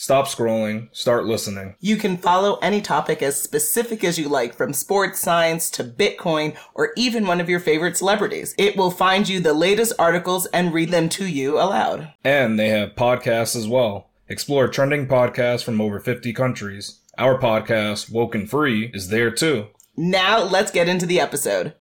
Stop scrolling, start listening. You can follow any topic as specific as you like, from sports science to Bitcoin or even one of your favorite celebrities. It will find you the latest articles and read them to you aloud. And they have podcasts as well. Explore trending podcasts from over 50 countries. Our podcast, Woken Free, is there too. Now let's get into the episode.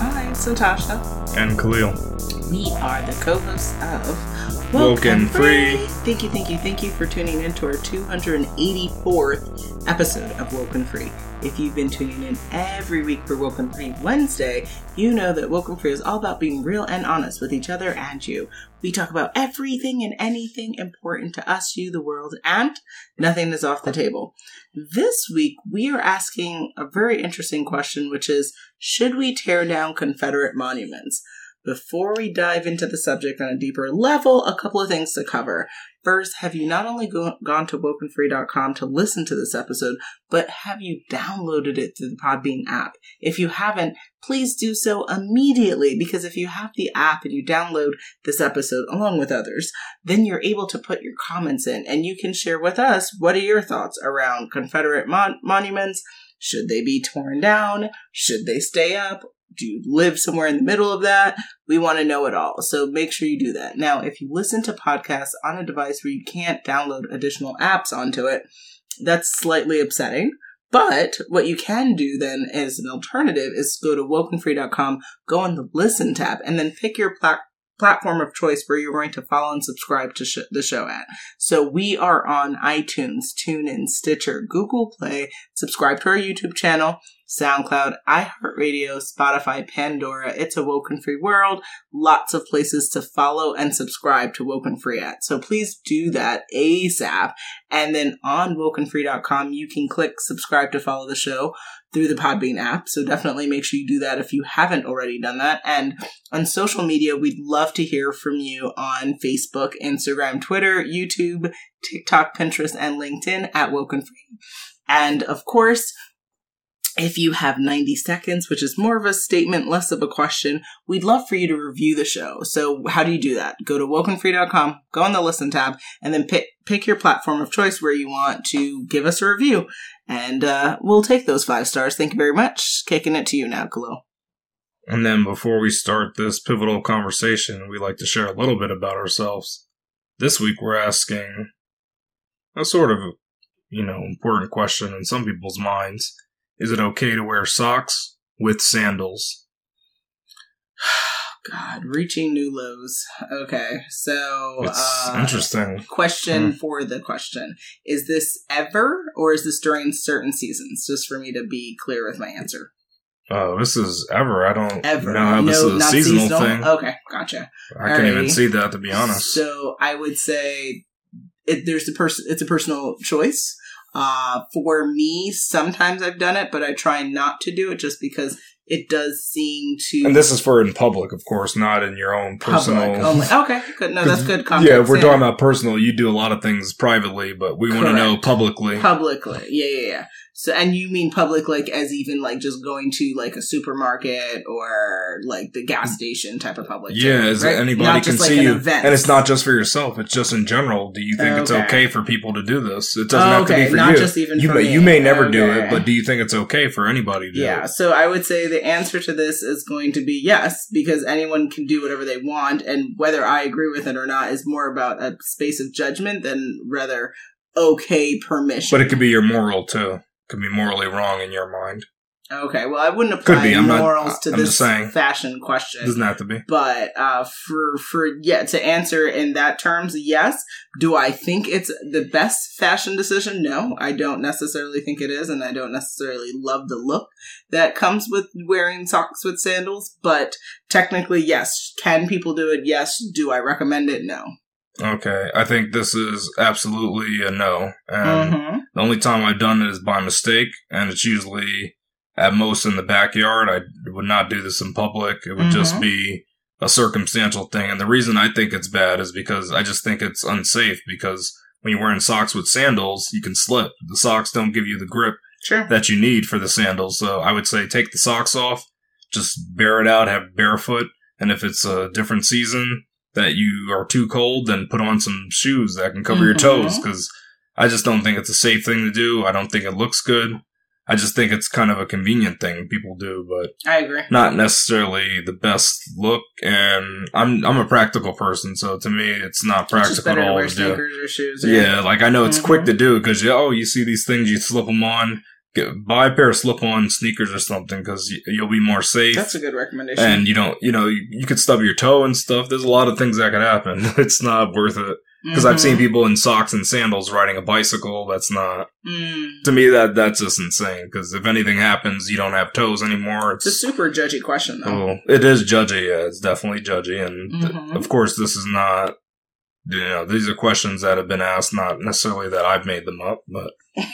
Hi, it's Natasha. And Khalil. We are the co-hosts of Woken Free. Thank you, thank you, thank you for tuning in to our 284th episode of Woken Free. If you've been tuning in every week for Woken Free Wednesday, you know that Woken Free is all about being real and honest with each other and you. We talk about everything and anything important to us, you, the world, and nothing is off the table. This week, we are asking a very interesting question, which is Should we tear down Confederate monuments? Before we dive into the subject on a deeper level, a couple of things to cover. First, have you not only go- gone to wokenfree.com to listen to this episode, but have you downloaded it through the Podbean app? If you haven't, please do so immediately because if you have the app and you download this episode along with others, then you're able to put your comments in and you can share with us what are your thoughts around Confederate mon- monuments? Should they be torn down? Should they stay up? Do you live somewhere in the middle of that? We want to know it all. So make sure you do that. Now, if you listen to podcasts on a device where you can't download additional apps onto it, that's slightly upsetting. But what you can do then as an alternative is go to wokenfree.com, go on the listen tab, and then pick your pla- platform of choice where you're going to follow and subscribe to sh- the show at. So we are on iTunes, TuneIn, Stitcher, Google Play. Subscribe to our YouTube channel. SoundCloud, iHeartRadio, Spotify, Pandora. It's a Woken Free world. Lots of places to follow and subscribe to Woken Free at. So please do that ASAP. And then on wokenfree.com, you can click subscribe to follow the show through the Podbean app. So definitely make sure you do that if you haven't already done that. And on social media, we'd love to hear from you on Facebook, Instagram, Twitter, YouTube, TikTok, Pinterest, and LinkedIn at Woken Free. And of course, if you have 90 seconds, which is more of a statement, less of a question, we'd love for you to review the show. So how do you do that? Go to wokenfree.com, go on the listen tab, and then pick, pick your platform of choice where you want to give us a review. And uh, we'll take those five stars. Thank you very much. Kicking it to you now, Khalil. And then before we start this pivotal conversation, we like to share a little bit about ourselves. This week we're asking a sort of, you know, important question in some people's minds. Is it okay to wear socks with sandals? God, reaching new lows. Okay, so uh, interesting. Question Hmm. for the question: Is this ever, or is this during certain seasons? Just for me to be clear with my answer. Oh, this is ever. I don't Ever? know this is a not seasonal, thing. Okay, gotcha. I can't even see that to be honest. So I would say it, there's a person. It's a personal choice. Uh, for me, sometimes I've done it, but I try not to do it just because it does seem to and this is for in public, of course, not in your own personal. only. Okay, good. No, that's good. Yeah, Context. we're talking about personal. You do a lot of things privately, but we want to know publicly. publicly. Yeah, yeah, yeah. So, and you mean public, like as even like just going to like a supermarket or like the gas station type of public. yeah, right? anybody Not can just, like, see an you, event. and it's not just for yourself. It's just in general. Do you think it's Okay. okay for people to do this? It doesn't have to be for not you. just even you for may me. you may never do it, but do you think it's okay for anybody to do Yeah, so I would say the answer to this is going to be yes, because anyone can do whatever they want, and whether I agree with it or not is more about a space of judgment than rather okay permission. But it could be your moral too. Could be morally wrong in your mind. okay, well, I wouldn't apply Could be, I'm not- morals to I'm this just saying. fashion question. Doesn't have to be. but uh, for for yeah to answer in that terms yes do i think it's the best fashion decision no i don't necessarily think it is and i don't necessarily love the look that comes with wearing socks with sandals but technically yes can people do it yes do i recommend it no Okay, I think this is absolutely a no. And Mhm. the only time I've done it is by mistake, and it's usually at most in the backyard. I would not do this in public. It would just Mhm. be a circumstantial thing. And the reason I think it's bad is because I just think it's unsafe because when you're wearing socks with sandals, you can slip. The socks don't give you the grip Sure. that you need for the sandals. So I would say take the socks off, just bear it out, have barefoot. And if it's a different season that you are too cold, then put on some shoes that can cover your Mhm. toes. Cause I just don't think it's a safe thing to do. I don't think it looks good. I just think it's kind of a convenient thing people do, but I agree. not necessarily the best look. And I'm, I'm a practical person. So to me, it's not It's practical better at to all wear to do. shoes. Yeah, like I know it's quick Mhm. to do because oh, you see these things, you slip them on, get, buy a pair of slip-on sneakers or something because you'll be more safe. That's a good recommendation. and you don't, you know, you, you could stub your toe and stuff. There's a lot of things that could happen. It's not worth it because I've seen Mhm. people in socks and sandals riding a bicycle. That's not Mm. to me that that's just insane. Because if anything happens, you don't have toes anymore. It's a super judgy question, though. oh, it is judgy. Yeah, it's definitely judgy, and th- Mhm. of course, this is not. You know, these are questions that have been asked, not necessarily that I've made them up, but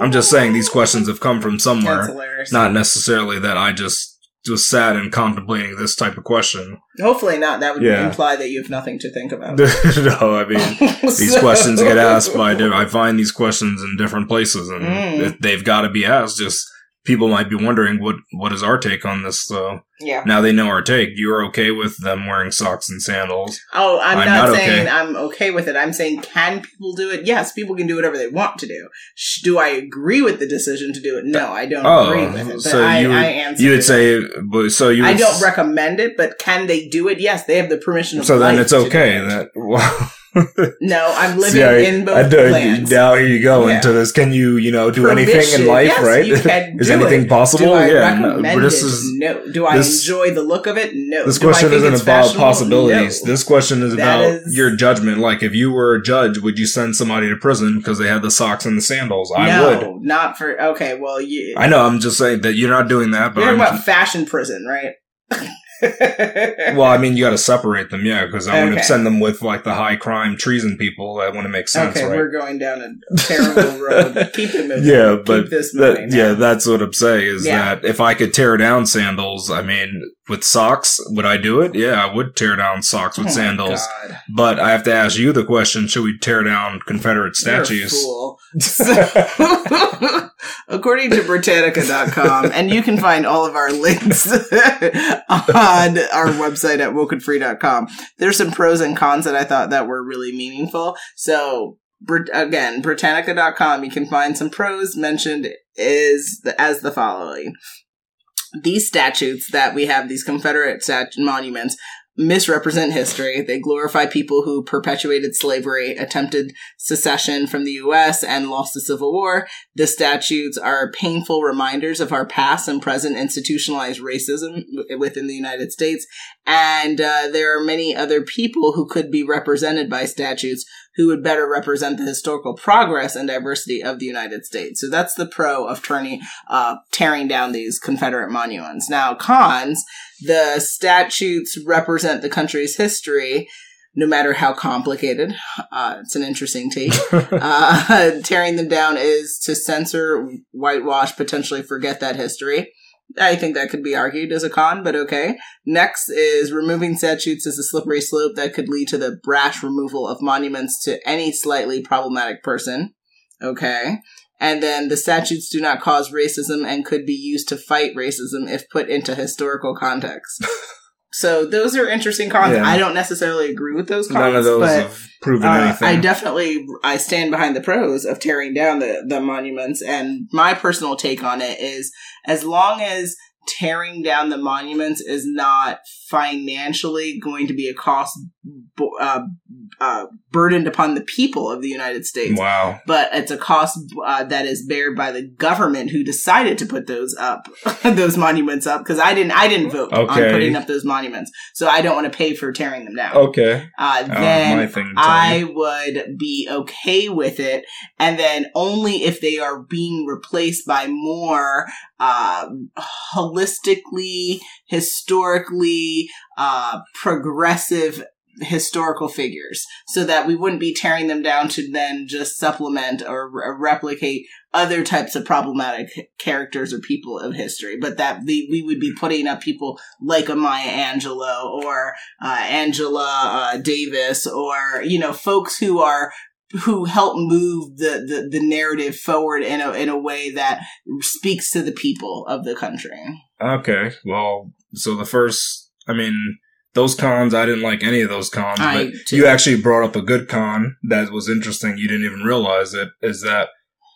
I'm just saying these questions have come from That's somewhere, hilarious. not necessarily that I just was sad and contemplating this type of question. Hopefully not. That would Yeah. imply that you have nothing to think about. no, I mean these So- questions get asked by I find these questions in different places, and Mm. they've got to be asked. Just people might be wondering what what is our take on this. So Yeah. now they know our take. You're okay with them wearing socks and sandals? Oh, I'm, I'm not, not saying okay. I'm okay with it. I'm saying, can people do it? Yes, people can do whatever they want to do. Sh- Do I agree with the decision to do it? No, I don't Oh, agree with it. But so I, you would- I answer You would say, so you. I don't s- recommend it, but can they do it? Yes, they have the permission of So then it's okay. it. That well, no, I'm living See, I- in both I do- lands. Now here you go Yeah. into this. Can you, you know, do anything in life, Yes, right? is do anything it. possible? Do I yeah. no, this is no. Do I this- enjoy the look of it? No. this question isn't about possibilities. No. This question is That about is- your judgment. Like, if you were a judge, would you send somebody to prison because they had the socks and the sandals? I no, would. not for. Okay, well, you. I know. I'm just saying that you're not doing that, but You're talking I'm about fashion prison, right? well, I mean, you got to separate them, yeah, because I Okay. wouldn't send them with like the high crime treason people. That want to make sense, okay, right? we're going down a terrible road. Keep it moving. Yeah, Keep but this That, yeah, that's what I'm saying is Yeah. that if I could tear down sandals, I mean, with socks, would I do it? Yeah, I would tear down socks with Oh sandals. But I have to ask you the question: Should we tear down Confederate statues? according to Britannica.com, and you can find all of our links on our website at wokenfree.com. There's some pros and cons that I thought that were really meaningful. So again, Britannica.com, you can find some pros mentioned is the, as the following. These statutes that we have, these Confederate stat- monuments, misrepresent history. They glorify people who perpetuated slavery, attempted secession from the U.S., and lost the Civil War. The statutes are painful reminders of our past and present institutionalized racism within the United States. And uh, there are many other people who could be represented by statutes who would better represent the historical progress and diversity of the United States. So that's the pro of turning, uh, tearing down these Confederate monuments. Now, cons, the statutes represent the country's history, no matter how complicated. Uh, it's an interesting take. uh, tearing them down is to censor, whitewash, potentially forget that history. I think that could be argued as a con, but okay. Next is removing statutes is a slippery slope that could lead to the brash removal of monuments to any slightly problematic person. Okay. And then the statutes do not cause racism and could be used to fight racism if put into historical context. so those are interesting cons. Yeah. I don't necessarily agree with those cons. None of those but have proven uh, anything. I definitely I stand behind the pros of tearing down the the monuments, and my personal take on it is as long as tearing down the monuments is not financially going to be a cost uh, uh, burdened upon the people of the United States. wow. But it's a cost uh, that is bared by the government who decided to put those up, those monuments up. Because I didn't, I didn't vote on putting up those monuments, so I don't want to pay for tearing them down Okay. uh, Uh, then my thing to tell I would be okay with it. And then only if they are being replaced by more uh, holistically, historically uh, progressive historical figures so that we wouldn't be tearing them down to then just supplement or re- replicate other types of problematic characters or people of history, but that we, we would be putting up people like a Maya Angelou or uh, Angela uh, Davis or, you know, folks who are who help move the, the, the narrative forward in a, in a way that speaks to the people of the country. Okay, well, so the first, I mean, those cons, I didn't like any of those cons, I but too. you actually brought up a good con that was interesting. You didn't even realize it. Is that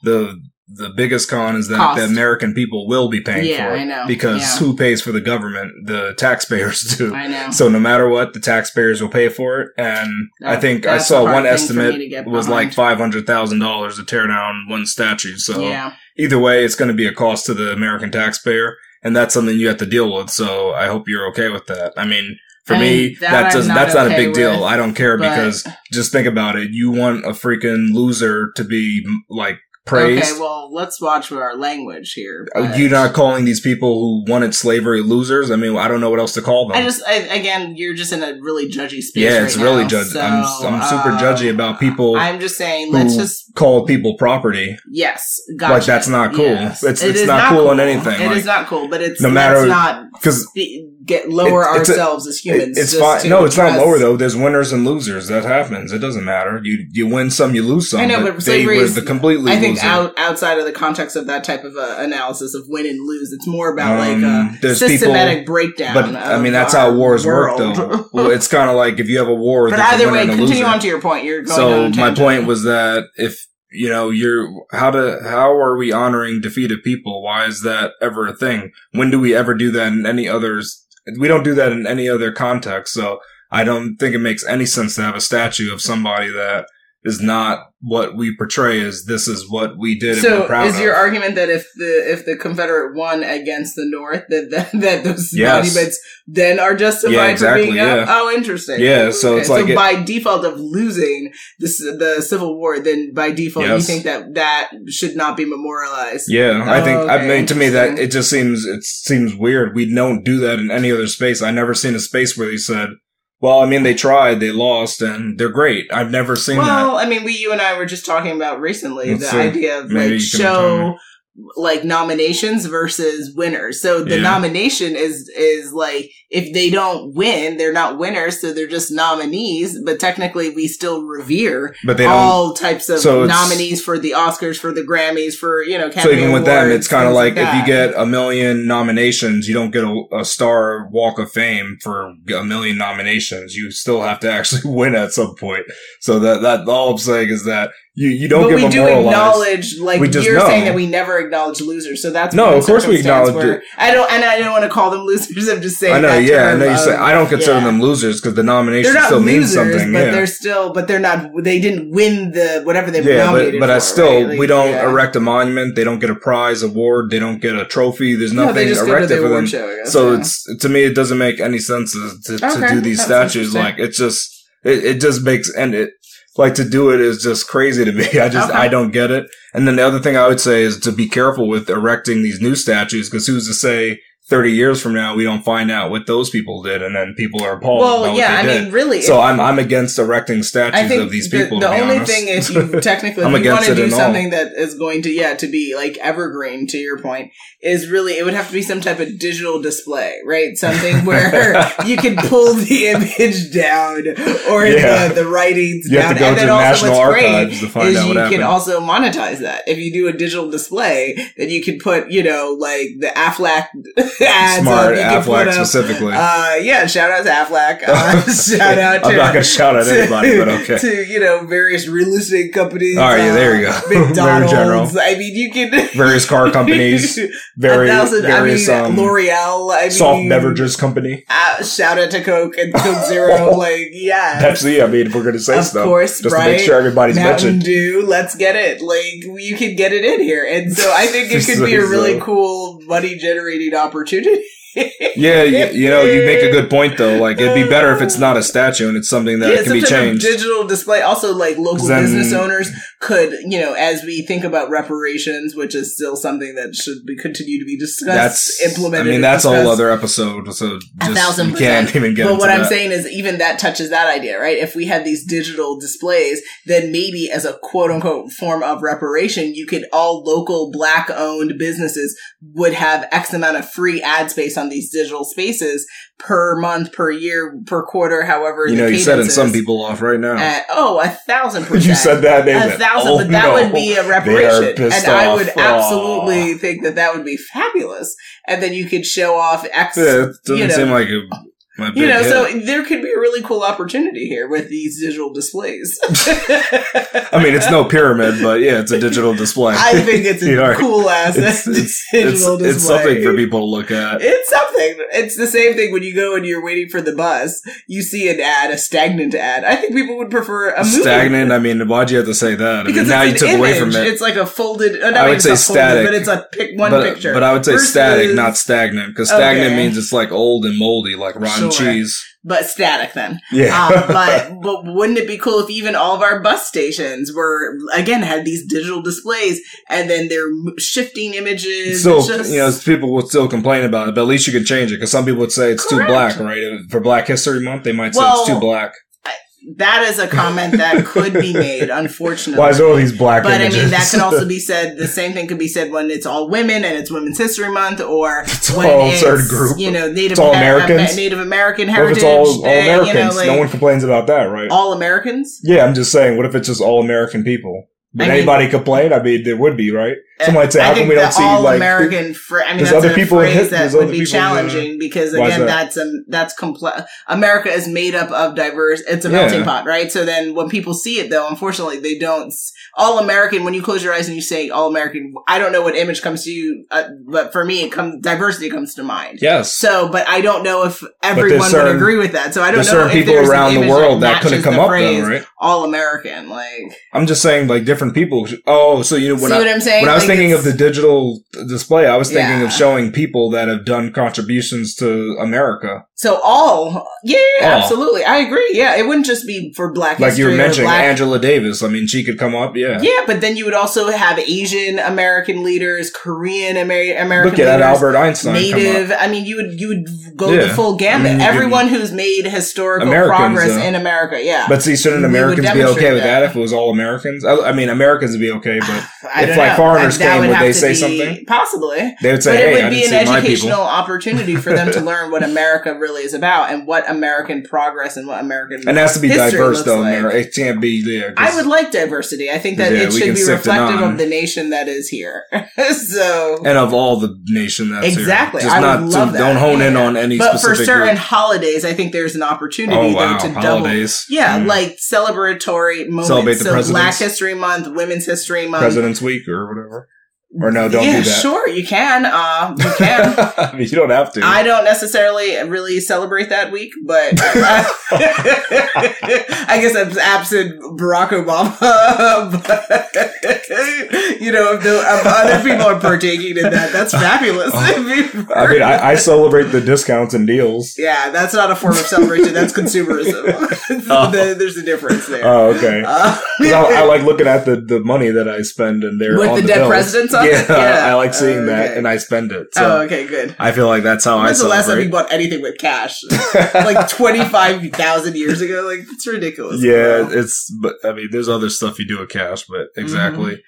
the the biggest con is that Cost. the American people will be paying Yeah, for it I know. because Yeah. who pays for the government? The taxpayers do. I know. So no matter what, the taxpayers will pay for it. And I think I saw one thing for me estimate was like five hundred thousand dollars to tear down one statue. So yeah. either way, it's going to be a cost to the American taxpayer, and that's something you have to deal with. So I hope you're okay with that. I mean, for I me, that that does not that's not a okay big deal. I don't care but- because just think about it. You want a freaking loser to be like praised. Okay, well, let's watch our language here. Uh, but- You're not calling these people who wanted slavery losers. I mean, I don't know what else to call them. I just, I, again, you're just in a really judgy space. yeah, right it's really judgy. so, I'm I'm super uh, judgy about people I'm just saying, who let's just call people property. yes, gotcha. Like, that's not cool. Yes. It's- It it's is not cool in anything, It like, is not cool, but it's no matter- not 'cause be- get lower it- it's a- ourselves as humans. It- it's fine. No, it's not lower though. There's winners and losers. That happens. It doesn't matter. You you win some, you lose some. I know, but they slavery is- the completely. I think out, outside of the context of that type of uh, analysis of win and lose, it's more about Um, like a there's systematic breakdown. But I mean, that's how wars world. work, though. well, it's kind of like if you have a war. but either way, continue on to your point. You're going So my point was that if you know you're how to how are we honoring defeated people? Why is that ever a thing? When do we ever do that in any others? We don't do that in any other context. So I don't think it makes any sense to have a statue of somebody that is not what we portray as this is what we did So proud is of. your argument that if the if the Confederate won against the North, that that, that those Yes. monuments then are justified Yeah, exactly, for being up? yeah. Oh, interesting. Yeah, so it's like it- by default of losing this the Civil War, then by default you think that that should not be memorialized. Yeah, I think I mean to me that it just seems it seems weird. We don't do that in any other space. I never seen a space where they said, "Well, I mean, they tried, they lost, and they're great." I've never seen that. Well, I mean, we you and I were just talking about recently Let's the see. idea of Maybe like show like nominations versus winners. So the Yeah. nomination is is like if they don't win, they're not winners, so they're just nominees. But technically, we still revere But they all types of so nominees for the Oscars, for the Grammys, for you know. So Academy even with them, it's kind of things like if you get a million nominations, you don't get a, a star Walk of Fame for a million nominations. You still have to actually win at some point. So that that all I'm saying is that you you don't but get we do acknowledge, like We you're know. saying that we never acknowledge losers. So that's No, of course we acknowledge where- it. I don't, and I don't want to call them losers. I'm just saying. I know, yeah, I know you say I don't consider yeah. them losers because the nomination still means something. but yeah. they're still, but they're not. They didn't win the whatever they were Yeah, nominated but for. I still right? Like, we don't yeah. erect a monument. They don't get a prize award. They don't get a trophy. There's nothing they just go to erected for them. show. Guess, So it's to me, it doesn't make any sense to, to, to do these statues. Like it's just it, it just makes and it like to do it is just crazy to me. I just Okay. I don't get it. And then the other thing I would say is to be careful with erecting these new statues because who's to say. 30 years from now, we don't find out what those people did, and then people are appalled. well, yeah. I did. mean, really. so I'm I'm against erecting statues of these people. The, to be only honest. thing is, you technically, if you want to do and all. something that is going to, yeah, to be like evergreen. To your point, is really it would have to be some type of digital display, right? Something where you can pull the image down or Yeah. the, the writings You have down, to go and to then the also National what's great Archives to find is out you what can also monetize that. If you do a digital display, then you can put, you know, like the Aflac ads. Smart can put Aflac specifically. Uh, yeah, shout out to Aflac. Uh, shout out to I'm not gonna shout at to- anybody, but okay. To you know, various real estate companies. All right, yeah, uh, there you go. McDonald's. general. I mean, you can Various car companies, very thousand, various I mean, um, L'Oreal. I mean, soft beverages company. Uh, shout out to Coke and Coke Zero. like, yeah, Pepsi. I mean, if we're gonna say of stuff, course, just right? to make sure everybody's Mountain mentioned. Dew, let's get it. Like you can get it in here, and so I think it could be a really cool money generating opportunity. Yeah, you, you know, you make a good point though. Like, it'd be better if it's not a statue and it's something that yeah, can be some type of changed. digital display. Also, like local Then- business owners could, you know, as we think about reparations, which is still something that should be continue to be discussed, That's implemented. I mean, that's a whole other episode. So A thousand you can't percent. even get But into what I'm that. saying is, even that touches that idea, right? If we had these digital displays, then maybe as a quote unquote form of reparation, you could all local black owned businesses would have X amount of free ad space on these digital spaces per month, per year, per quarter, however. you know, you're setting some people off right now. Uh, oh, a thousand percent. you said that, they a went, thousand, "Oh, but that no." would be a reparation, and I would absolutely think that that would be fabulous. And then you could show off X. Yeah, it doesn't you know, seem like a, my big you know, so there could be a really cool opportunity here with these digital displays. I mean, it's no pyramid, but yeah, it's a digital display. I think it's a know, cool ass it's, it's, it's, digital display. it's something for people to look at. It's something. It's the same thing when you go and you're waiting for the bus. You see an ad, a stagnant ad. I think people would prefer a movie. Stagnant. I mean, why'd you have to say that? I Because mean, now you it's took away from it. It's like a folded. Uh, I would say it's not folded, static. but it's a pic, one but, picture. but I would say Versus- static, not stagnant, because stagnant Okay. means it's like old and moldy, like rotten Sure. Cheese. but static then. Yeah. um, but but wouldn't it be cool if even all of our bus stations were again had these digital displays and then they're shifting images? So, just- you know, people would still complain about it, but at least you could change it because some people would say it's Correct. too black, right? For Black History Month, they might say Well, it's too black. That is a comment that could be made. Unfortunately, Why is all these black But images? I mean, that could also be said. The same thing could be said when it's all women and it's Women's History Month, or It's when all it's certain group. you know Native It's all Amer- Americans? Native American heritage. it's all, all Americans? You know, like, no one complains about that, right? all Americans. yeah, I'm just saying, what if it's just all American people? Would I mean- anybody complain? I mean, there would be, right? Might say, I how come think we don't see, all like, American. Fr- I mean, there's that's other a people phrase that would be people in the- challenging because again, that? that's a that's complex. America is made up of diverse. It's a Yeah. melting pot, right? So then, when people see it, though, unfortunately, they don't. All American. When you close your eyes and you say all American, I don't know what image comes to you, uh, but for me, it comes diversity comes to mind. yes. So, but I don't know if everyone would certain- agree with that. So I don't know certain if people around the world that couldn't come up though, right? All American, like I'm just saying, like, different people. Oh, so you know, when see I, what I'm saying? when I was Like, thinking of the digital display, I was thinking Yeah. of showing people that have done contributions to America. So all, yeah, All. absolutely, I agree. Yeah, it wouldn't just be for Black Like you were mentioning, Black. Angela Davis. I mean, she could come up. Yeah. yeah, but then you would also have Asian American leaders, Korean Amer- American Look at that leaders, Albert Einstein. Native. I mean, you would you would go Yeah. the full gamut. I mean, Everyone who's made historical Americans, progress though. in America. Yeah, But see, shouldn't Americans be okay with that. that. if it was all Americans? I, I mean, Americans would be okay, but if, like, know. foreigners came, would have they say be- something? Possibly. they would say, but "Hey, it I would be didn't an educational opportunity for them to learn what America really is about and what American progress and what American And it has to be diverse, though. like. Mary. It can't be there. 'cause- I would like diversity. I think that Yeah, it should be reflective of the nation that is here. so and of all the nation that's here. exactly, Just I not would to- love that. don't hone in on any But for certain group. holidays, I think there's an opportunity Oh wow, though to double. holidays. Yeah, Mm. like celebratory moments. Celebrate the so. Black History Month, Women's History Month. President's Week or whatever. Or no, don't yeah, do that. sure, you can. Uh, you can. I mean, you don't have to. I don't necessarily really celebrate that week, but I guess I'm absent Barack Obama. but, you know, if, the, if other people are partaking in that, that's fabulous. I mean, I, I celebrate the discounts and deals. yeah, that's not a form of celebration. That's consumerism. Oh. There's a difference there. Oh, okay. Uh, I, I like looking at the, the money that I spend and they're With on the the, dead bills. presidents on yeah. Yeah. I like seeing Oh, that okay. and I spend it. So oh, okay, good. I feel like that's how When's I the last time you bought anything with cash? like 25,000 years ago? Like, it's ridiculous. yeah, it's. But I mean, there's other stuff you do with cash, but exactly. Mm-hmm.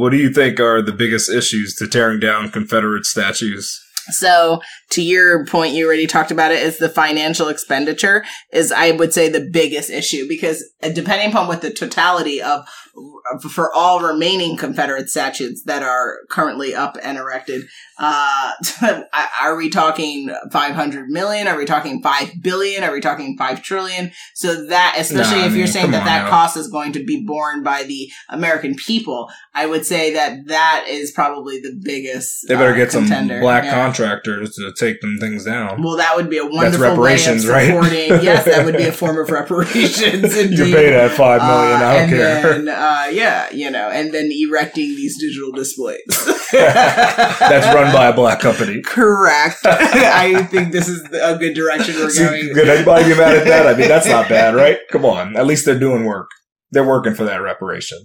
What do you think are the biggest issues to tearing down Confederate statues? So to your point, you already talked about it, is the financial expenditure is, I would say, the biggest issue because uh, depending upon what the totality of, for all remaining Confederate statues that are currently up and erected, uh, are we talking 500 million? Are we talking 5 billion? Are we talking 5 trillion? So that, especially Nah, I if you're saying that that now. cost is going to be borne by the American people, I would say that that is probably the biggest. They better uh, get some black Yeah. contractors to take them things down. Well, that would be a wonderful way of reparations, right? supporting. yes, that would be a form of reparations. Indeed. you pay that five million. Uh, I don't care. Then, uh, yeah, you know, and then erecting these digital displays. That's run by a black company. Correct. I think this is a good direction we're See, going. could anybody be mad at that? I mean, that's not bad, right? Come on. At least they're doing work. They're working for that reparation.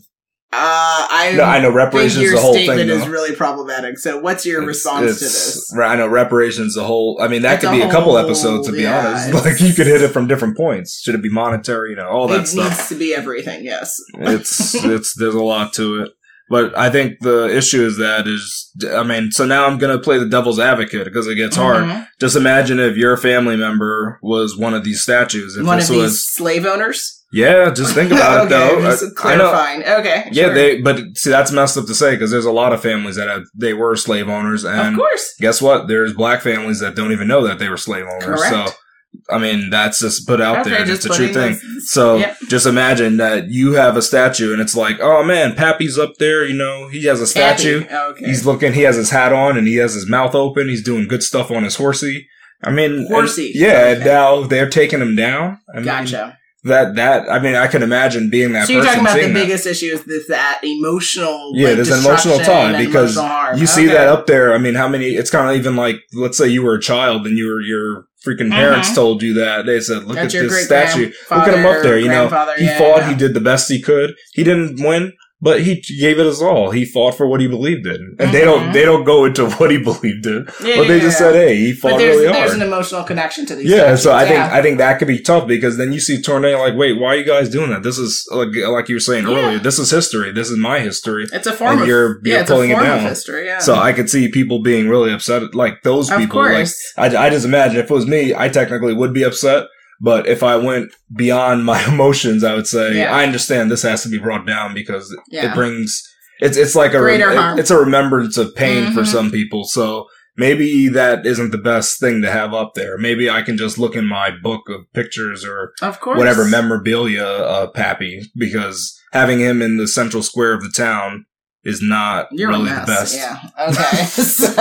Uh, I, No, I know reparations your the whole statement thing. is really problematic. So, what's your It's- response to this? right, I know reparations the whole. I mean, that It's could a be a couple episodes to be yeah, honest. Like you could hit it from different points. Should it be monetary? You know, all that it stuff. needs to be everything. Yes. it's it's there's a lot to it. But I think the issue is that is I mean, so now I'm gonna play the devil's advocate because it gets hard. Mhm. Just imagine if your family member was one of these statues. If One of these was slave owners. Yeah, just think about it though. just I- I know. clarifying. Okay. Yeah, sure. they but see that's messed up to say because there's a lot of families that have, they were slave owners and Of course. guess what? There's black families that don't even know that they were slave owners. Correct. So I mean, that's just put out there. It's a true thing. So just imagine that you have a statue and it's like, oh man, Pappy's up there, you know, he has a statue. Okay. He's looking, he has his hat on and he has his mouth open. He's doing good stuff on his horsey. I mean, and- Horsey. yeah, Okay. now they're taking him down. I mean, gotcha. That, that, I mean, I can imagine being that So you're talking about the that. biggest issue is this that emotional. Yeah, like, there's an emotional and because emotional you see Okay. that up there. I mean, how many, it's kind of even like, let's say you were a child and your, your freaking parents Mhm. told you that. They said, look That's at this statue. Look at him up there. You know, he yeah, fought. yeah. He did the best he could. He didn't win, but he gave it his all. He fought for what he believed in, and they don't. Mhm. They don't go into what he believed in, Yeah, but they yeah, just yeah. said, "Hey, he fought But there's, really there's hard." There's an emotional connection to these. yeah, so I think. I think that could be tough because then you see tornado like, wait, why are you guys doing that? This is like like you were saying earlier. This is history. This is my history. it's a form and of you're- you're yeah, pulling it down. history. Yeah. So I could see people being really upset, like those of people. Like course, I, I just imagine if it was me, I technically would be upset. But if I went beyond my emotions, I would say Yeah. I understand this has to be brought down because Yeah. it brings it's it's like a Greater it- harm. it's a remembrance of pain for Mhm. some people. So maybe that isn't the best thing to have up there. Maybe I can just look in my book of pictures or of course, whatever memorabilia of Pappy because having him in the central square of the town is not You're really the best. Yeah. Okay. so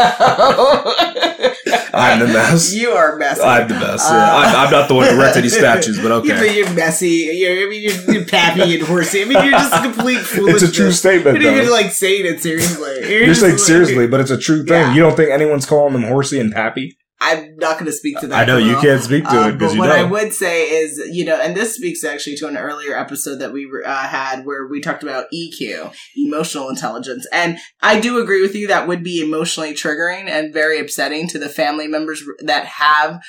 I'm the mess. You are messy. I'm the best. Uh, yeah. I'm, I'm not the one who erected these statues, but Yeah, but okay. you're messy. You're, I mean, you're, you're pappy and horsey. I mean, you're just a complete It's a true statement, You're even like saying it seriously. You're, You're saying like- seriously, but it's a true thing. Yeah. You don't think anyone's calling them horsey and pappy? I'm not going to speak to that. I know you can't speak to it because you what I would say is, you know, and this speaks actually to an earlier episode that we uh, had where we talked about EQ, emotional intelligence. And I do agree with you that would be emotionally triggering and very upsetting to the family members that have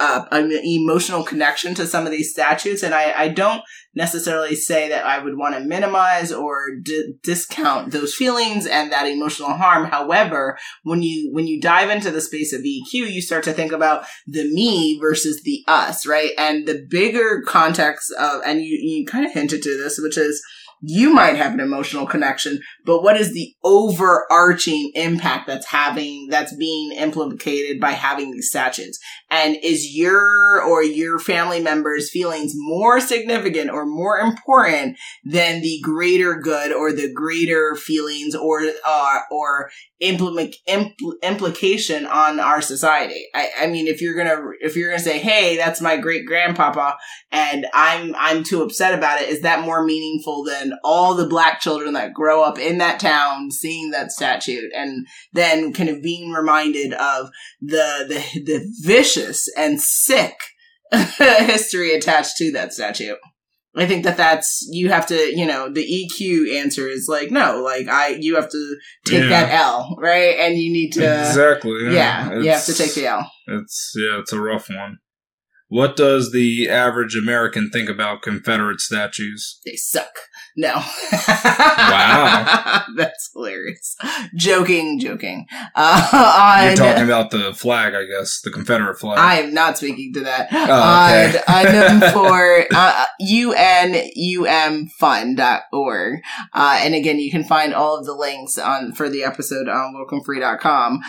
uh, an emotional connection to some of these statutes. And I, I don't necessarily say that I would want to minimize or d- discount those feelings and that emotional harm. However, when you when you dive into the space of EQ, you start to think about the me versus the us, right? And the bigger context of, and you, you kind of hinted to this, which is you might have an emotional connection, but what is the overarching impact that's having, that's being implicated by having these statutes? And is your or your family members' feelings more significant or more important than the greater good or the greater feelings or, uh, or impl- implication on our society. I, I mean, if you're gonna if you're gonna say, "Hey, that's my great grandpapa," and I'm I'm too upset about it, is that more meaningful than all the black children that grow up in that town seeing that statue and then kind of being reminded of the the the vicious and sick history attached to that statue? I think that that's you have to you know the EQ answer is like no like I you have to take Yeah. that L right and you need to exactly. yeah, you have to take the L. It's yeah, it's a rough one. What does the average American think about Confederate statues? They suck. No. Wow. that's hilarious. Joking, joking. Uh, on, You're talking about the flag, I guess, the Confederate flag. I am not speaking to that. Oh, okay. On item for uh, unumfund.org. Uh, and again, you can find all of the links on for the episode on wokenfree.com.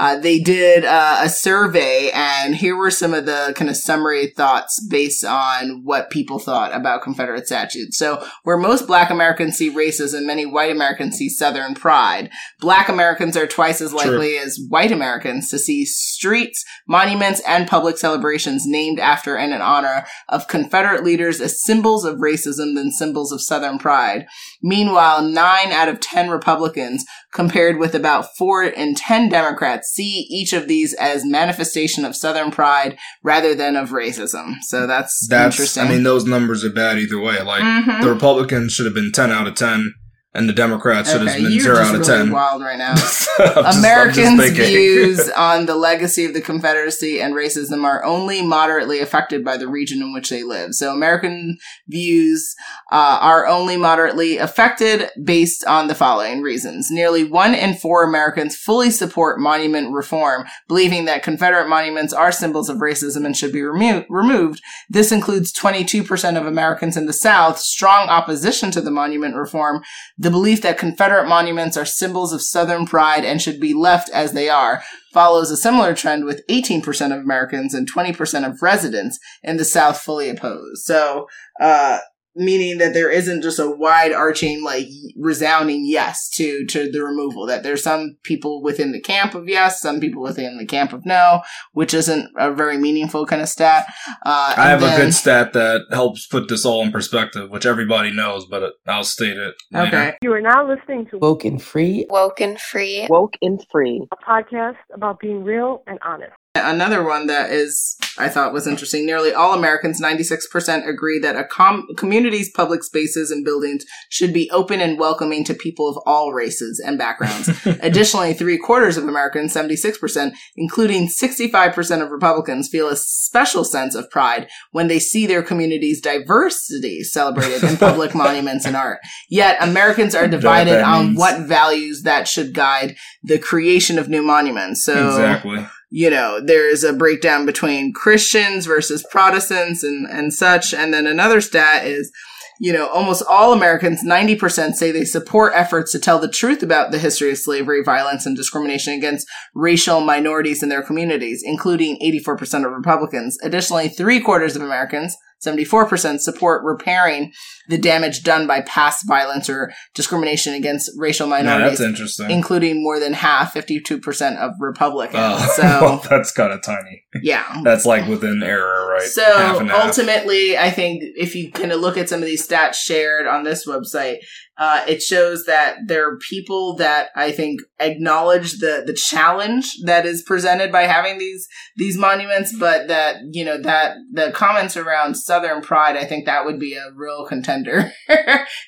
Uh, they did uh, a survey, and here were some of the kind of summary thoughts based on what people thought about Confederate statues. So, where most Black Americans see racism, many white Americans see Southern pride. Black Americans are twice as True. likely as white Americans to see streets, monuments, and public celebrations named after and in honor of Confederate leaders as symbols of racism than symbols of Southern pride. Meanwhile, nine out of 10 Republicans, compared with about four in 10 Democrats, see each of these as manifestation of Southern pride rather than of racism. So that's, That's, interesting. I mean, those numbers are bad either way. Like, Mhm. the Republicans should have been 10 out of 10. And the Democrats should have Okay, been zero out of really ten. wild right now. I'm just- just Americans' views on the legacy of the Confederacy and racism are only moderately affected by the region in which they live. So, American views uh, are only moderately affected based on the following reasons. Nearly one in four Americans fully support monument reform, believing that Confederate monuments are symbols of racism and should be remo- removed. This includes 22% of Americans in the South, strong opposition to the monument reform, the belief that Confederate monuments are symbols of Southern pride and should be left as they are follows a similar trend with 18% of Americans and 20% of residents in the South fully opposed. So, uh, meaning that there isn't just a wide arching, like resounding yes to, to the removal, that there's some people within the camp of yes, some people within the camp of no, which isn't a very meaningful kind of stat. Uh, I have and a good stat that helps put this all in perspective, which everybody knows, but I'll state it. later. Okay. You are now listening to Woke and free. Woke and free. Woke and free. a podcast about being real and honest. Another one that is, I thought was interesting. Nearly all Americans, 96% agree that a com- community's public spaces and buildings should be open and welcoming to people of all races and backgrounds. Additionally, three quarters of Americans, 76%, including 65% of Republicans, feel a special sense of pride when they see their community's diversity celebrated in public monuments and art. Yet Americans are divided on what values that should guide the creation of new monuments. So exactly. You know, there's a breakdown between Christians versus Protestants and, and such. And then another stat is, you know, almost all Americans, 90% say they support efforts to tell the truth about the history of slavery, violence, and discrimination against racial minorities in their communities, including 84% of Republicans. Additionally, three quarters of Americans, 74% support repairing the damage done by past violence or discrimination against racial minorities that's interesting. including more than half, 52% of Republicans. Oh, So, well, that's kind of tiny. yeah. That's like within error, right? So Half half. ultimately, I think if you kind of look at some of these stats shared on this website, uh, it shows that there are people that I think acknowledge the the challenge that is presented by having these these monuments, but that you know that the comments around Southern pride, I think that would be a real contender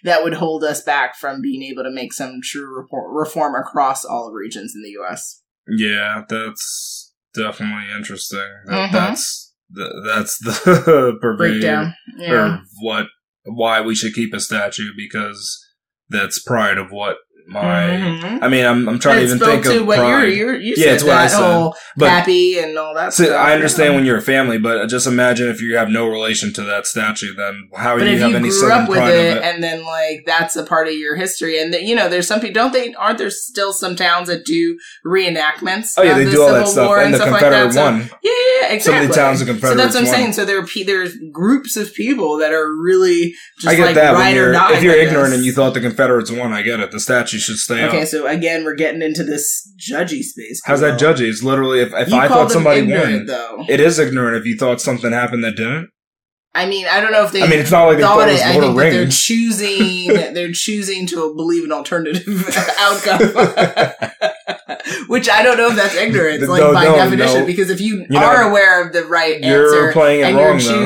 that would hold us back from being able to make some true report, reform across all regions in the U.S. Yeah, that's definitely interesting. That, Mhm. That's the, that's the Breakdown, yeah. or what why we should keep a statue because that's pride of what my. Mhm. I mean, I'm I'm trying It to even think to of what you're, you're, you Yeah, it's what I that said. But- happy and all that So. I understand yeah. when you're a family, but just imagine if you have no relation to that statue, then how But do you have you any grew up with it, it? and then like that's a part of your history, and that you know, there's some people don't they aren't there still some towns that do reenactments? Oh yeah, they the do all that Civil stuff, War and the stuff like Confederate that. So- one. Yeah, yeah, Some exactly. of the towns the so that's what I'm won. saying. So there are pe- there's groups of people that are really just I get like that. When ride or die if you're ignorant and you thought the Confederates won, I get it. The statue should stay Okay, up. so again, we're getting into this judgy space. How's that Khalil. judgy? It's literally if, if You I thought them somebody ignorant, won, though. it is ignorant if you thought something happened that didn't. I mean, I don't know if they. I mean, it's not like they thought it was I Lord think of that they're Rings. choosing. they're choosing to believe an alternative outcome, which I don't know if that's ignorance, like No, by no, definition. no. Because if you, You are know, aware of the right you're answer playing it and wrong, you're though.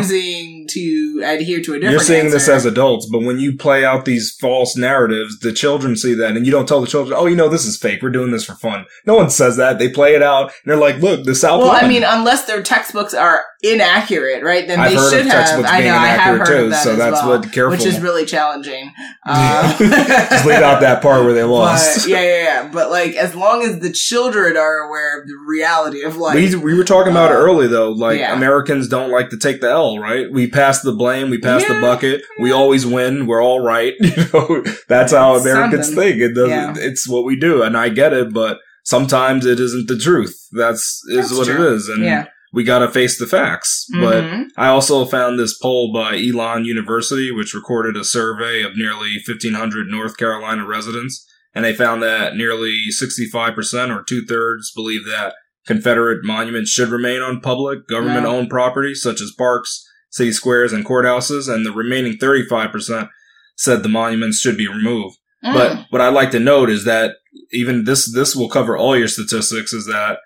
To adhere to a different, You're seeing this as adults, but when you play out these false narratives, the children see that, and you don't tell the children, "Oh, you know, this is fake. We're doing this for fun." No one says that. They play it out, and they're like, "Look, the South." Well, I mean, unless their textbooks are inaccurate, right? Then I've they should have. I know, I have heard too, of that so as that's well, what- careful. which is really challenging. Uh, just leave out that part where they lost. But, yeah, yeah, yeah. But like, as long as the children are aware of the reality of life, we, we were talking about it uh, early though. Like yeah. Americans don't like to take the L, right? We pass the blame, we pass the Yeah. bucket, we always win, we're all right. You know, that's how Americans something. think. It doesn't. Yeah. It's what we do, and I get it, but sometimes it isn't the truth. That's is That's what true. it is, and yeah. We got to face the facts. But Mhm. I also found this poll by Elon University, which recorded a survey of nearly 1,500 North Carolina residents, and they found that nearly 65% or two thirds believe that Confederate monuments should remain on public, government owned property, such as parks, city squares, and courthouses, and the remaining 35% said the monuments should be removed. Mm. But what I'd like to note is that even this this will cover all your statistics. Is that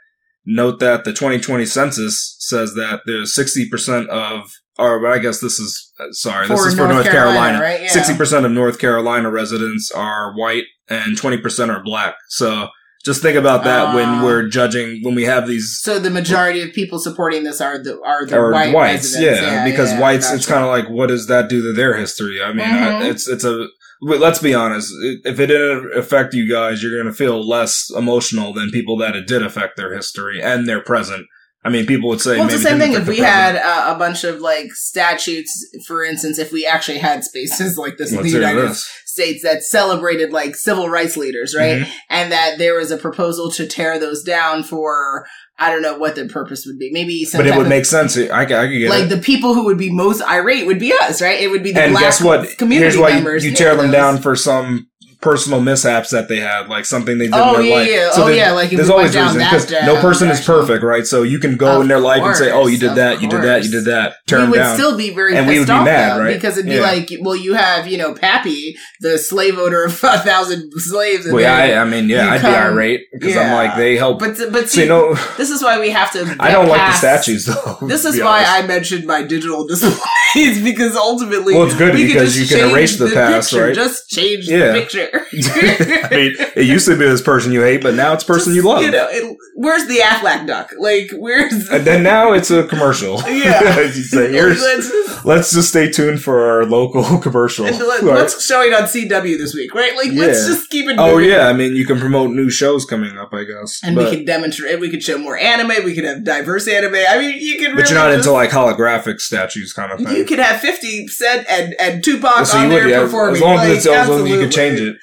note that the 2020 census says that there's 60 percent of or I guess this is uh, sorry, For this is for North North Carolina, Carolina. right? Yeah. Sixty percent of North Carolina residents are white, and twenty percent are black. So just think about that Ah. when we're judging when we have these So the majority of people supporting this are the are the or white whites, residents. yeah, because yeah, whites, it's kind of like, what does that do to their history? I mean, I- Mhm. it's it's a. But let's be honest. If it didn't affect you guys, you're going to feel less emotional than people that it did affect their history and their present. I mean, people would say Well, it's the same thing. If we the had uh, a bunch of like statutes, for instance, if we actually had spaces like this in Let's the United this. States that celebrated like civil rights leaders, right? Mhm. And that there was a proposal to tear those down for I don't know what the purpose would be. Maybe some But it would of- make sense. I, I could get like it. the people who would be most irate would be us, right? It would be the and black guess what? community Here's why members. you, you tear them those. down for some personal mishaps that they had, like something they did Oh, in their yeah, life. yeah. So Oh, yeah, like there's always reasons that no person is perfect, right? So you can go Of in their life and say, "Oh, you did that, you did that, you did that." Tear we would down. still be very And pissed we would be off mad, though, right? because it'd be Yeah. like, well, you have you know Pappy, the slave owner of a thousand slaves. and well, yeah, I, I mean, yeah, I'd come- be irate because I'm like they help. but but so you know, this is why we have to. I don't like the statues though. This is why. I mentioned my digital displays because ultimately, Well, it's good because you can erase the past, right? Just change the picture. I mean, it used to be this person you hate, but now it's person you love. You know, it, where's the Aflac duck? Like, where's and then now it's a commercial. Yeah. You say, let's, just- let's just stay tuned for our local commercial. let- what's showing on CW this week, right? Like, let's just keep it. Oh yeah, I mean you can promote new shows coming up, I guess. And but, we could demonstrate. We could show more anime. We could have diverse anime. I mean, you can. but you're not just, into like holographic statues kind of thing. You could have Fifty Cent and and Tupac so on you there would, yeah, performing. as long as like, it's as long as you can change it.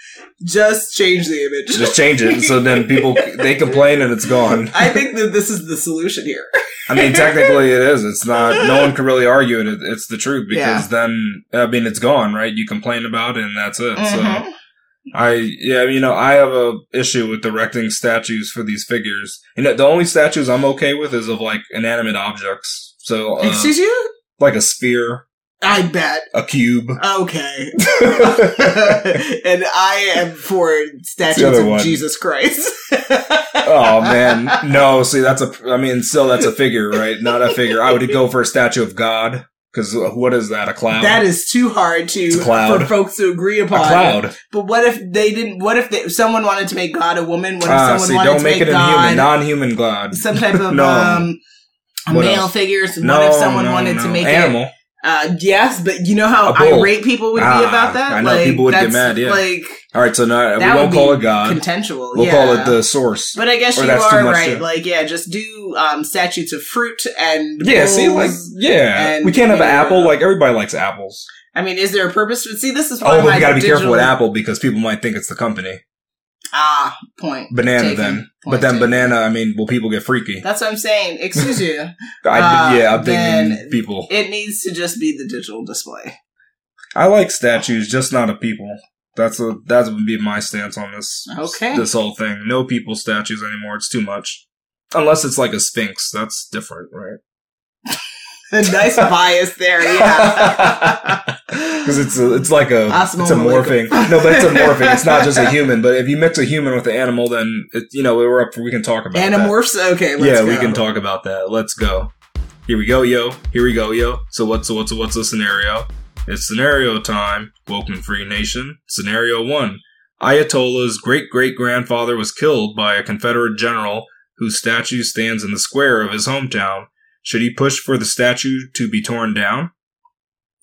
Just change the image. Just change it, so then people they complain and it's gone. I think that this is the solution here. I mean, technically it is. It's not. No one can really argue it. It's the truth because Yeah. then I mean it's gone, right? You complain about it and that's it. So. Mhm. I yeah, you know, I have a issue with erecting statues for these figures. You know, the only statues I'm okay with is of like inanimate objects. So, uh, Excuse you? like a sphere, I bet. a cube. Okay. and I am for statues of one. Jesus Christ. oh man, no. See, that's a. I mean, still, that's a figure, right? Not a figure. I would go for a statue of God because what is that? A cloud? That is too hard to for folks to agree a upon. cloud. But what if they didn't? What if they, someone wanted to make God a woman? What if Ah, someone see, wanted don't to make make it God inhuman, non-human God. some type of No. um, What male else? figures? What No, if someone no, wanted to no. make animal. it? Uh, yes, but you know how irate people would be Ah, about that. I know, like, people would get mad, yeah. Like All right, so now we won't call be it God. contentual. We'll yeah. call it the source. But I guess Or you are right. to- Like, yeah, just do um, statutes of fruit and Yeah, see, like, yeah, we can't have an apple. Like everybody likes apples. I mean, is there a purpose to see? This is why Oh, but we got to be digital, careful with apple because people might think it's the company. Ah, point. Banana, Taken. then, Point but then taken. banana. I mean, will people get freaky? That's what I'm saying. Excuse you. I, uh, yeah, I'm thinking people. it needs to just be the digital display. I like statues, just not of people. That's a that would be my stance on this. Okay. this whole thing. No people statues anymore. It's too much. Unless it's like a sphinx, that's different, right? A nice bias there, yeah. Because it's a, it's like a Assalamu it's a morphing. No, but it's a morphing. It's not just a human. But if you mix a human with an animal, then it, you know we're up. For, we can talk about that. Animorphs? Okay, let's yeah, go. we can talk about that. Let's go. Here we go, yo. Here we go, yo. So what's what's what's the scenario? It's scenario time. Woken Free Nation. Scenario one: Ayatollah's great great grandfather was killed by a Confederate general whose statue stands in the square of his hometown. Should he push for the statue to be torn down?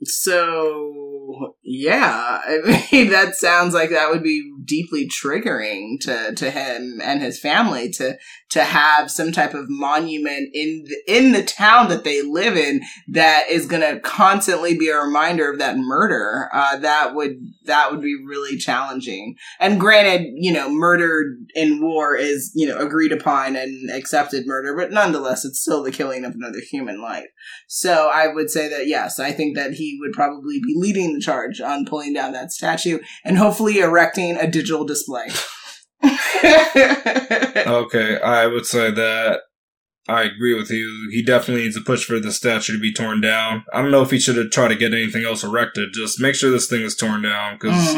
So yeah, I mean that sounds like that would be deeply triggering to to him and his family to to have some type of monument in the, in the town that they live in that is going to constantly be a reminder of that murder. Uh, that would that would be really challenging. And granted, you know, murder in war is you know agreed upon and accepted murder, but nonetheless, it's still the killing of another human life. So I would say that yes, I think that he would probably be leading the charge on pulling down that statue and hopefully erecting a digital display. Okay, I would say that I agree with you. He definitely needs to push for the statue to be torn down. I don't know if he should have tried to get anything else erected. Just make sure this thing is torn down because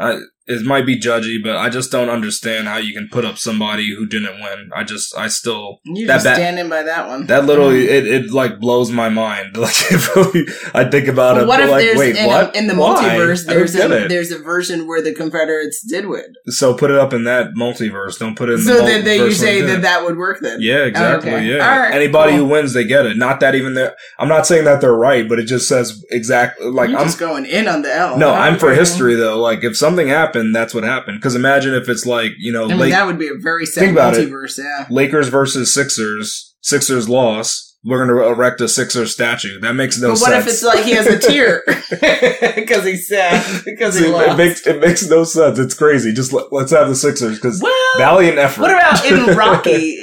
Mm. It might be judgy, but I just don't understand how you can put up somebody who didn't win. I just, I still You're That just ba- standing by that one. that little it, it like blows my mind. Like really, I think about Well, it. what if like, there's wait, in, what? A, in the Why? multiverse there's a it. there's a version where the Confederates did win. So put it up in that multiverse. Don't put it in So the then, then you say that that would work then. Yeah, oh, exactly. Okay. Yeah. Right, Anybody cool. who wins, they get it. Not that even they're. I'm not saying that they're right, but it just says exactly like You're I'm. just going in on the L. No, I'm for history though. Like if something happened, that's what happened. Because imagine if it's like you know, I mean, Lake- that would be a very sad Think about it. multiverse. Yeah. Lakers versus Sixers. Sixers lost. We're going to erect a Sixers statue. That makes no sense. but what sense. if it's like he has a tear because he's sad because he See, lost? it makes it makes no sense. It's crazy. Just let, let's have the Sixers because well, valiant effort. what about in Rocky?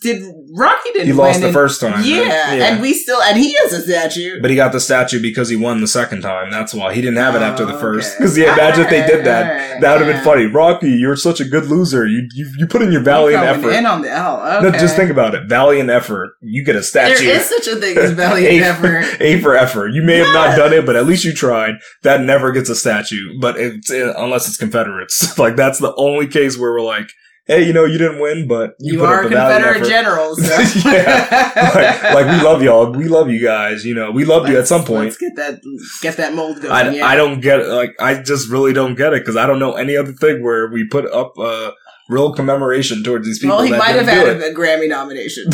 Did Rocky didn't he lost win the in- first time. right? Yeah, and we still and he has a statue. But he got the statue because he won the second time. That's why he didn't have it after the Oh, first. okay. Because yeah, imagine if they did that. alright, that would have yeah. been funny. Rocky, you're such a good loser. You you, you put in your valiant effort. in on the L. No, just think about it. Valiant effort. You get a statue. There is such a thing as valiant A- effort. A for effort. You may have not done it, but at least you tried. That never gets a statue, but it's uh, unless it's Confederates. like that's the only case where we're like, hey, you know, you didn't win, but you, You, put are Confederate generals. So. like, like we love y'all. We love you guys. You know, we loved you at some point. Let's get that get that mold going. I, yeah. I don't get it. Like, I just really don't get it because I don't know any other thing where we put up a real commemoration towards these people. well, he might have had a Grammy nomination.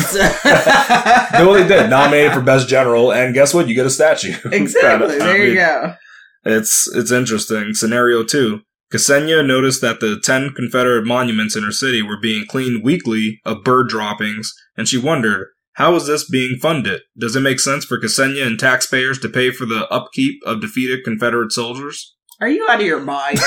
No, they did. Nominated for best general, and guess what? You get a statue. exactly. I There you go. It's it's interesting. Scenario two. Ksenia noticed that the ten Confederate monuments in her city were being cleaned weekly of bird droppings, and she wondered, how is this being funded? Does it make sense for Ksenia and taxpayers to pay for the upkeep of defeated Confederate soldiers? Are you out of your mind?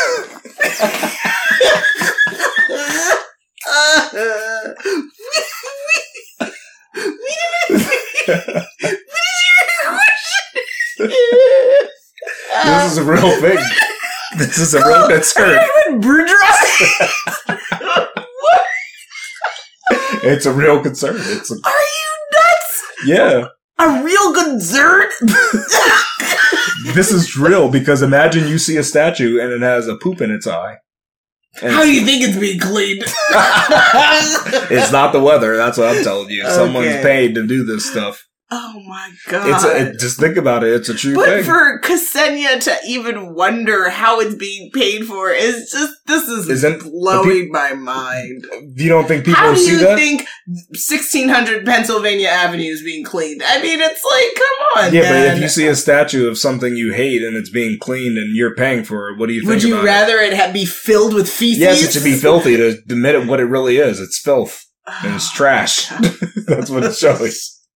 This is a real thing. This is a real concern. It's a real concern. It's a, Are you nuts? yeah. A real concern? This is real because imagine you see a statue and it has a poop in its eye. And How do you think it's being cleaned? it's not the weather. That's what I'm telling you. Someone's Okay. paid to do this stuff. Oh my god! It's a, it, just think about it. It's a true But thing. for Ksenia to even wonder how it's being paid for is just this is Isn't- blowing my mind. you don't think people how do see you that? think 1600 Pennsylvania Avenue is being cleaned? I mean, it's like, come on, yeah, but if you see a statue of something you hate and it's being cleaned and you're paying for it, what do you think would you rather it, ha- be filled with it? feces? Yes, it should be filthy to admit it what it really is. It's filth and it's Oh, trash. That's what it's showing.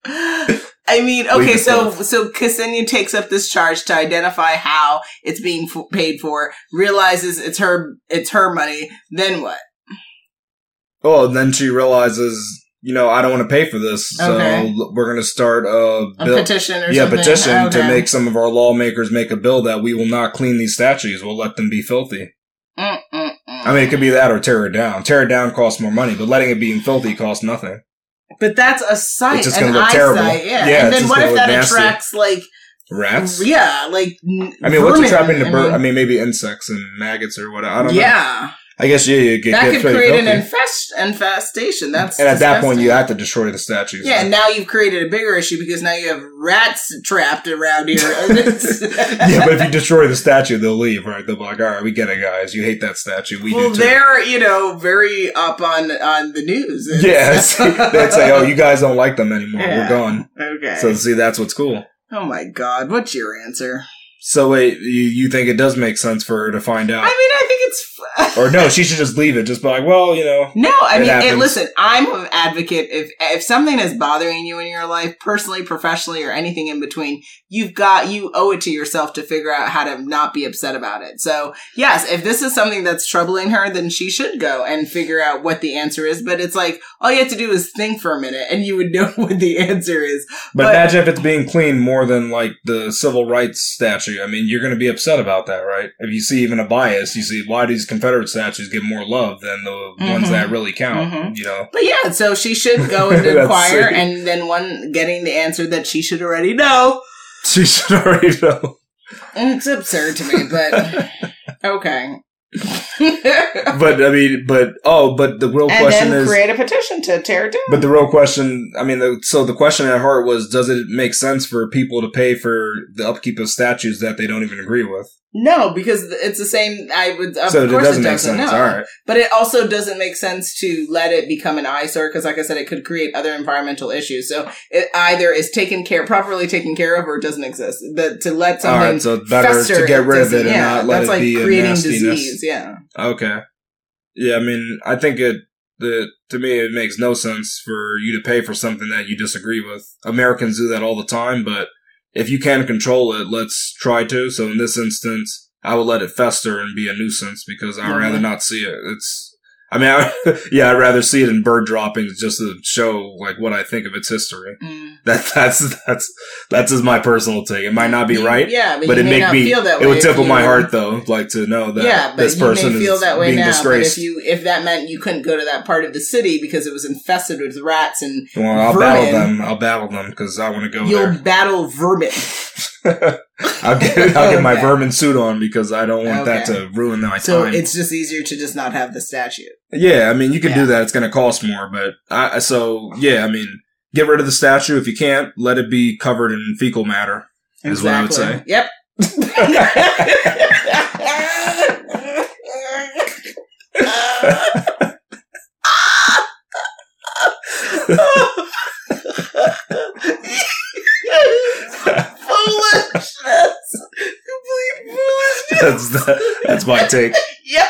I mean, okay, so so Ksenia takes up this charge to identify how it's being f- paid for, realizes it's her it's her money. Then what? Oh, then she realizes, you know, I don't want to pay for this, so Okay. l- we're going to start a A bill. petition or yeah, something? petition to make some of our lawmakers make a bill that we will not clean these statues. We'll let them be filthy. Mm, mm, mm. I mean, it could be that or tear it down. Tear it down costs more money, but letting it be filthy costs nothing. But that's a sight, It's just gonna look eyesight, terrible. yeah. Yeah, and then what if that nasty. attracts like Rats? yeah, like I mean, what's attracting the bird? I mean, maybe insects and maggots or whatever. I don't know. yeah, I guess, yeah, you get, that could create an infest infestation. That's And at that point, you have to destroy the statues. Yeah, and now you've created a bigger issue because now you have rats trapped around here. yeah, but if you destroy the statue, they'll leave, right? They'll be like, all right, we get it, guys. You hate that statue. We well, do too. they're you know very up on on the news. Yeah, see, they'd say, oh, you guys don't like them anymore. Yeah. We're gone. okay. So, see, that's what's cool. oh my god, what's your answer? So, wait, you, you think it does make sense for her to find out? I mean, I think it's. Or no, she should just leave it. Just be like, well, you know. No, I It mean, happens. listen, I'm an advocate. If if something is bothering you in your life, personally, professionally, or anything in between, you've got you owe it to yourself to figure out how to not be upset about it. So, yes, if this is something that's troubling her, then she should go and figure out what the answer is. But it's like all you have to do is think for a minute, and you would know what the answer is. But, But- imagine if it's being cleaned more than like the civil rights statue. I mean, you're going to be upset about that, right? If you see even a bias, you see why these Confederate statues get more love than the ones Mhm. that really count. Mhm. You know, But yeah, so she should go and inquire, and then one getting the answer that she should already know. she should already know. It's absurd to me, but okay. But I mean, but oh, but the real and question then is, create a petition to tear it down. but the real question, I mean, the, so the question at heart was, does it make sense for people to pay for the upkeep of statues that they don't even agree with? no, because it's the same. I would. Of so it doesn't it make doesn't. sense. No. All right. But it also doesn't make sense to let it become an eyesore because, like I said, it could create other environmental issues. So it either is taken care, properly taken care of, or it doesn't exist. But to let something right. So better fester, to get rid of it and yeah, not let that's it like be a creating disease. Yeah. Okay. Yeah, I mean, I think it. The, to me, it makes no sense for you to pay for something that you disagree with. Americans do that all the time, but if you can control it, let's try to. So in this instance, I would let it fester and be a nuisance because I'd rather not see it. It's, I mean, I, yeah, I'd rather see it in bird droppings just to show like what I think of its history. Mm. That that's that's that's just my personal take. It might not be right, Yeah, but, but it make me. feel that It would tickle my heart though, like to know that yeah, but this you person may feel is that way being now. disgraced. But if you if that meant you couldn't go to that part of the city because it was infested with rats and Well, I'll Vermin. battle them. I'll battle them because I want to go you'll battle vermin. I'll get I'll get my Okay. vermin suit on because I don't want that to ruin my So time. it's just easier to just not have the statue. yeah, I mean you can Yeah. do that. It's going to cost more, but I so yeah, I mean get rid of the statue if you can't. Let it be covered in fecal matter. Is what I would say. Yep. foolishness. Complete foolishness. that's the, that's my take. Yep.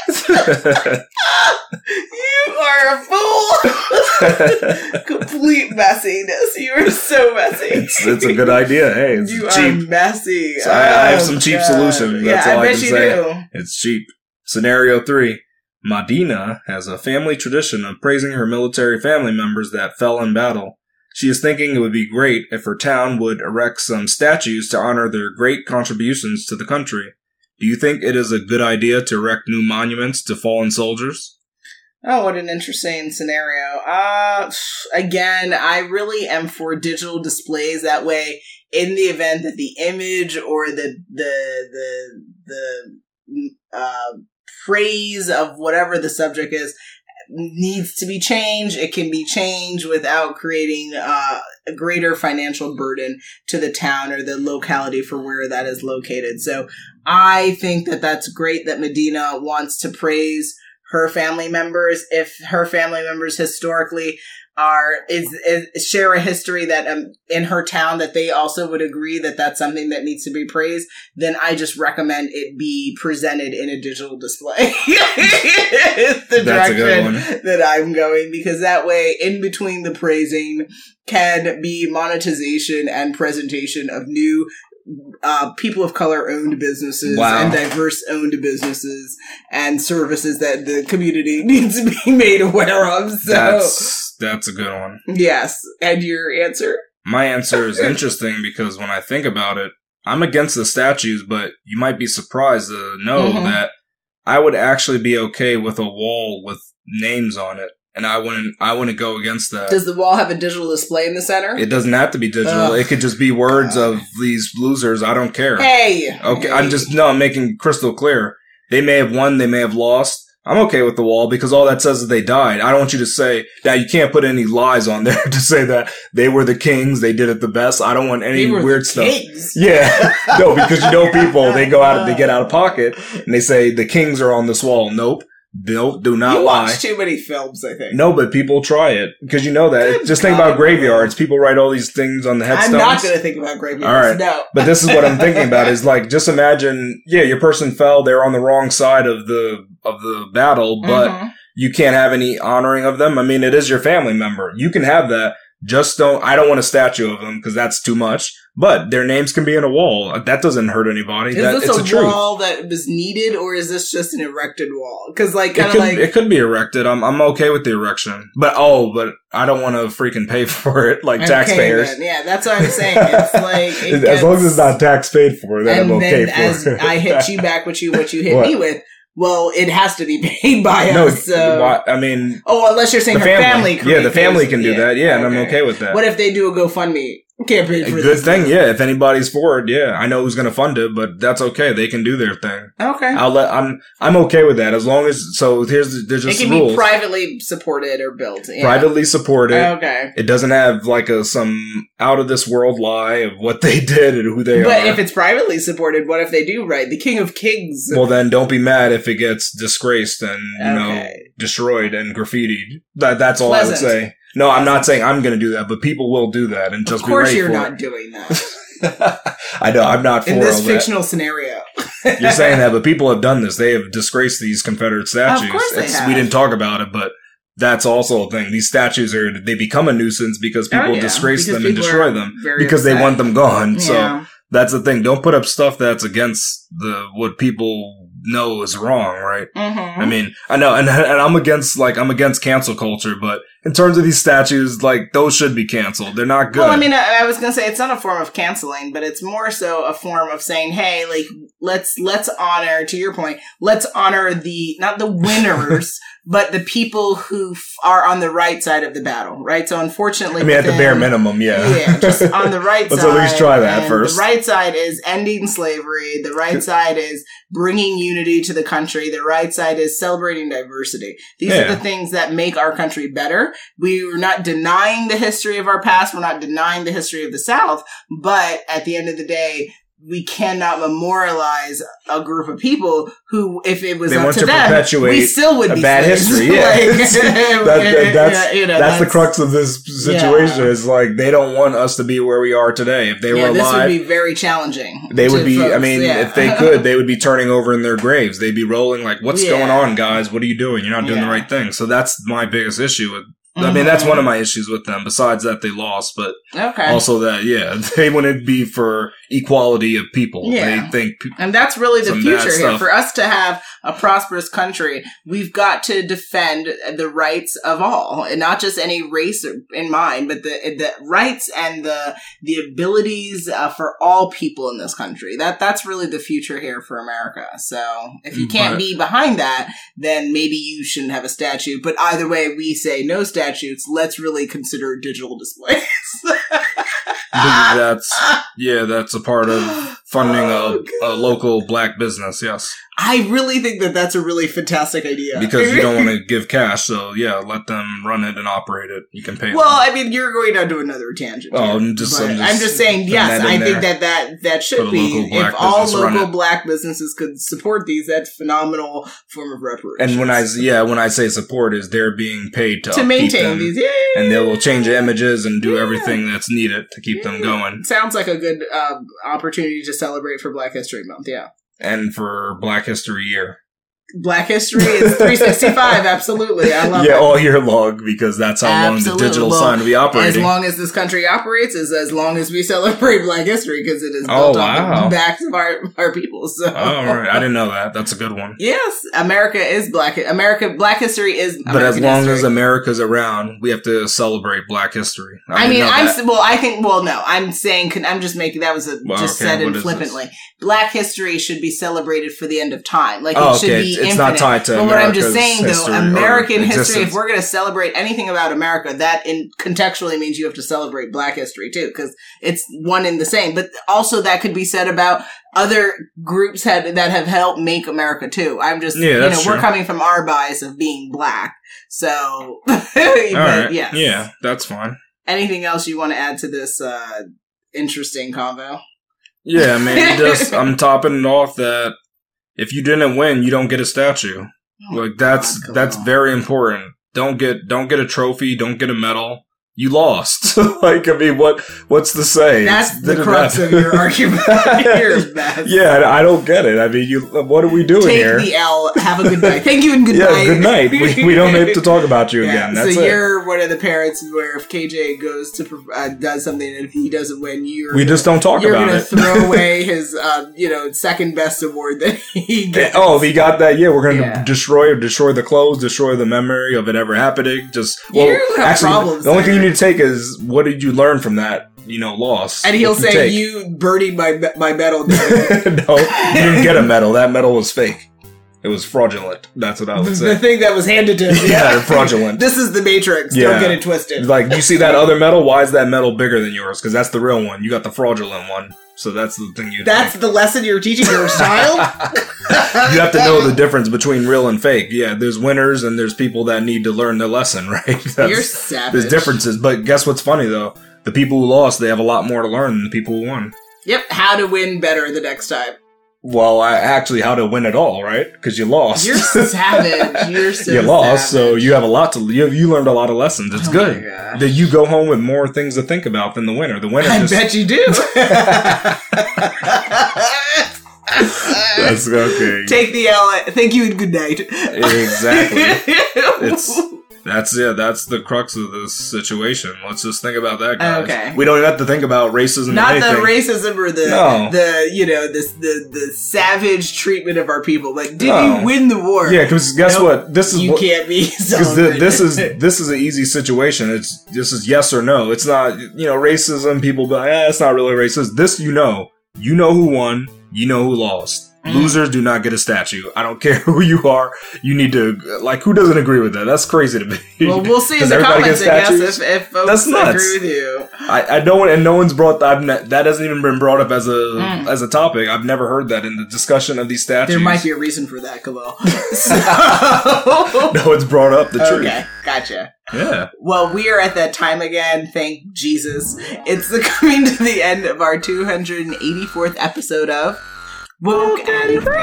You are a fool. Complete messiness. You are so messy. it's it's a good idea. Hey, it's you cheap. are messy. So I- I have Oh, some cheap God. solutions. That's yeah, all I I can you say. do. It's cheap. Scenario three. Madina has a family tradition of praising her military family members that fell in battle. She is thinking it would be great if her town would erect some statues to honor their great contributions to the country. Do you think it is a good idea to erect new monuments to fallen soldiers? Oh, what an interesting scenario. Uh, again, I really am for digital displays that way. In the event that the image or the the the the uh, praise of whatever the subject is needs to be changed, it can be changed without creating uh, a greater financial burden to the town or the locality for where that is located. So I think that that's great that Medina wants to praise her family members if her family members historically are is, is share a history that um, in her town that they also would agree that that's something that needs to be praised then i just recommend it be presented in a digital display. It's the That's direction that i'm going because that way in between the praising can be monetization and presentation of new uh, people of color owned businesses Wow. and diverse owned businesses and services that the community needs to be made aware of. So, That's that's a good one. yes. And your answer? My answer is interesting because when I think about it, I'm against the statues, but you might be surprised to know Mhm. that I would actually be okay with a wall with names on it, and I wouldn't. I wouldn't go against that. Does the wall have a digital display in the center? it doesn't have to be digital. Ugh. it could just be words God. of these losers. I don't care. hey. Okay, I'm just no. I'm making crystal clear. They may have won. They may have lost. I'm okay with the wall because all that says is they died. I don't want you to say now you can't put any lies on there to say that they were the kings. They did it the best. I don't want any weird stuff. kings. Yeah, no, because you know people they go out they get out of pocket and they say the kings are on this wall. Nope, nope, do not you lie. watch too many films, I think. No, but people try it because you know that. Good Just think God. about graveyards. People write all these things on the headstones. I'm not going to think about graveyards. All right. No. But this is what I'm thinking about is like just imagine, yeah, your person fell, they're on the wrong side of the of the battle, but Mhm. you can't have any honoring of them. I mean, it is your family member. You can have that. Just don't I don't want a statue of them because that's too much. But their names can be in a wall. That doesn't hurt anybody. Is that, this a a truth. wall that was needed, or is this just an erected wall? Because, like, It kind of could, like it could be erected. I'm I'm okay with the erection, but oh, but I don't want to freaking pay for it like Okay, taxpayers. then. Yeah, that's what I'm saying. It's like it as long as it's not tax paid for, then and I'm okay then for as it. I hit you back with you what you hit What? me with, well, it has to be paid by no, us. So. I mean Oh, unless you're saying the her family. family. yeah, the family can do that. Yeah, and I'm okay with that. What if they do a GoFundMe? Campaign A for good this. thing, yeah. If anybody's for it, yeah. I know who's gonna fund it, but that's okay. They can do their thing. Okay. I'll let. I'm. I'm okay with that as long as. So here's the, there's It just can rules. be privately supported or built. Yeah. Privately supported. Okay. It doesn't have like a some out of this world lie of what they did and who they But are. But if it's privately supported, what if they do right? The King of Kings. well, then don't be mad if it gets disgraced and you know destroyed and graffitied. That that's all I would say. No, I'm not saying I'm going to do that, but people will do that and just of course, you're not doing that. I know I'm not for in this all that. fictional scenario. You're saying that, but people have done this. They have disgraced these Confederate statues. course they have. We didn't talk about it, but that's also a thing. These statues are they become a nuisance because people Oh, yeah, disgrace because them and destroy them because they want them gone. So that's the thing. Don't put up stuff that's against the what people know is wrong, right? Mhm. I mean, I know, and and I'm against like I'm against cancel culture, but in terms of these statues, like those should be canceled. They're not good. Well, I mean, I, I was gonna say it's not a form of canceling, but it's more so a form of saying, "Hey, like let's let's honor." To your point, let's honor the not the winners, but the people who f- are on the right side of the battle, right? So, unfortunately, I mean, at the bare minimum, yeah. yeah, just on the right Let's side. at least try that first. The right side is ending slavery. The right side is bringing unity to the country. The right side is celebrating diversity. These Yeah. are the things that make our country better. We are not denying the history of our past. We're not denying the history of the South. But at the end of the day, we cannot memorialize a group of people who, if it was They up to to them, perpetuate we still would a be bad slaves. history. Yeah, Like, that, that- that's you know, that's the crux of this situation. Yeah. Is like they don't want us to be where we are today. If they yeah, were this would be very challenging. they would be. I mean, yeah. if they could, they would be turning over in their graves. They'd be rolling like, "What's going on, guys? What are you doing? You're not doing the right thing." So that's my biggest issue with. I mean, that's Mhm. one of my issues with them. Besides that, they lost, but okay. also that, yeah, they wouldn't be for equality of people. Yeah. They think And that's really the future here. For us to have a prosperous country, we've got to defend the rights of all, and not just any race in mind, but the the rights and the the abilities uh, for all people in this country. That that's really the future here for America. So if you can't But- be behind that, then maybe you shouldn't have a statue. But either way, we say no statutes. Let's really consider digital displays. that's yeah, that's a part of funding Oh, a, a local black business. Yes. I really think that that's a really fantastic idea. because you don't want to give cash. So yeah, let them run it and operate it. You can pay. Well, them. I mean, you're going on to another tangent. Oh, I'm just- I'm I'm just just saying. Yes, I think that that that should be. If all local black businesses could support these, that's phenomenal form of reparations. and when I yeah when I say support is they're being paid to to maintain these, yeah, and they will change the images and do Yeah. everything that's needed to keep them going. Sounds like a good uh, opportunity to celebrate for Black History Month. Yeah. And for Black History Year, Black History is 365. Absolutely. I love yeah, it. all year long because that's how long the digital Well, sign will be operating. As long as this country operates, is as long as we celebrate Black History because it is Oh, built wow. on the backs of our, our people. So, oh, all right, I didn't know that. That's a good one. yes, America is Black. America Black History is. But as long history. as America's around, we have to celebrate Black History. I didn't mean, I'm that. well. I think. Well, no, I'm saying. I'm just making that was a, Well, just okay, said in flippantly. Black history should be celebrated for the end of time. Like Oh, it should okay. be It's- infinite. not tied to But what I'm just saying, though, American history. If we're going to celebrate anything about America, that in contextually means you have to celebrate Black history too, because it's one in the same. But also that could be said about other groups had, that have helped make America too. I'm just, Yeah, you know, that's we're coming from our bias of being black. So, but All right. yes. Yeah, that's fine. Anything else you want to add to this uh, interesting convo? Yeah, I mean, just I'm topping it off that if you didn't win, you don't get a statue. Oh, like that's Oh God, that's on. very important. Don't get don't get a trophy. Don't get a medal. You lost. like I mean, what what's the say? That's the crux of your argument. You're yeah, I don't get it. I mean, you. What are we doing Take here? the L. Have a good night. Thank you and good yeah, night. good night. We, we don't have to talk about you Yeah, again. That's so you're one of the parents where if KJ goes to uh, does something and if he doesn't win, you're we just don't talk you're about gonna it. throw away his uh, you know second best award that he gets. Oh, if he got that, yeah, we're going to Yeah. destroy destroy the clothes, destroy the memory of it ever happening. Just well, You have actually, problems the only thing there. You take is what did you learn from that, you know, loss? and he'll say take? you birdied my my medal. no, you didn't get a medal. That medal was fake. It was fraudulent. That's what I would say. The thing that was handed to him. Yeah, they're fraudulent. This is the Matrix. Yeah. Don't get it twisted. Like you see that other metal, why is that metal bigger than yours? Because that's the real one. You got the fraudulent one. So that's the thing you. That's the lesson you're teaching your child? you have to know the difference between real and fake. Yeah, there's winners and there's people that need to learn their lesson, right? That's- You're savage. There's differences, but guess what's funny though? The people who lost, they have a lot more to learn than the people who won. Yep, how to win better the next time. Well, I, actually, how to win it all, right? Because you lost. You're savage. You're so you lost, so you have a lot to. You you learned a lot of lessons. It's Oh good that you go home with more things to think about than the winner. The winner I just bet you do. that's okay. Take the L. Thank you and good night. Exactly. It's that's yeah, that's the crux of this situation. Let's just think about that, guys. Okay. We don't even have to think about racism. not or the racism or the No. the you know this the the savage treatment of our people. Like, did No. you win the war? Yeah, because guess Nope. what? This is you what, can't be. because this is this is an easy situation. It's this is yes or no. It's not you know racism. People be like, eh, it's not really racist. This you know, you know who won, you know who lost. Mm. Losers do not get a statue. I don't care who you are. You need to like who doesn't agree with that? That's crazy to me. Well, we'll see in the everybody comments. I guess if, if folks That's nuts. agree with you. I, I don't and no one's brought ne- that hasn't even been brought up as a Mm. as a topic. I've never heard that in the discussion of these statues. There might be a reason for that, Khalil. No, it's brought up the truth. okay, gotcha. Yeah. Well, we are at that time again. Thank Jesus. It's the coming to the end of our 284th episode of Woken Free.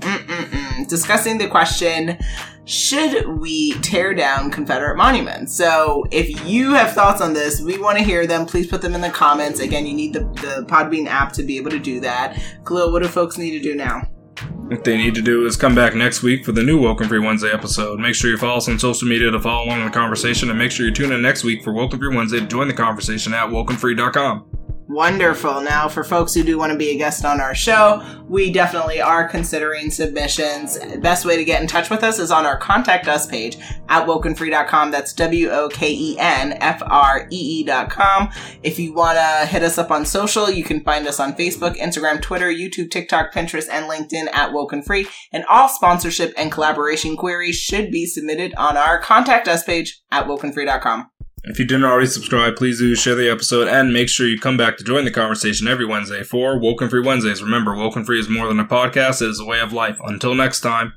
Mm-mm-mm. Discussing the question should we tear down Confederate monuments? So, if you have thoughts on this, we want to hear them. Please put them in the comments. Again, you need the, the Podbean app to be able to do that. Khalil, what do folks need to do now? What they need to do is come back next week for the new Woken Free Wednesday episode. Make sure you follow us on social media to follow along in the conversation, and make sure you tune in next week for Woken Free Wednesday to join the conversation at wokenfree.com. Wonderful. Now, for folks who do want to be a guest on our show, we definitely are considering submissions. Best way to get in touch with us is on our contact us page at wokenfree.com. That's W O K E N F R E E.com. If you want to hit us up on social, you can find us on Facebook, Instagram, Twitter, YouTube, TikTok, Pinterest, and LinkedIn at Woken Free. And all sponsorship and collaboration queries should be submitted on our contact us page at wokenfree.com. If you didn't already subscribe, please do share the episode and make sure you come back to join the conversation every Wednesday for Woken Free Wednesdays. Remember, Woken Free is more than a podcast, it is a way of life. Until next time.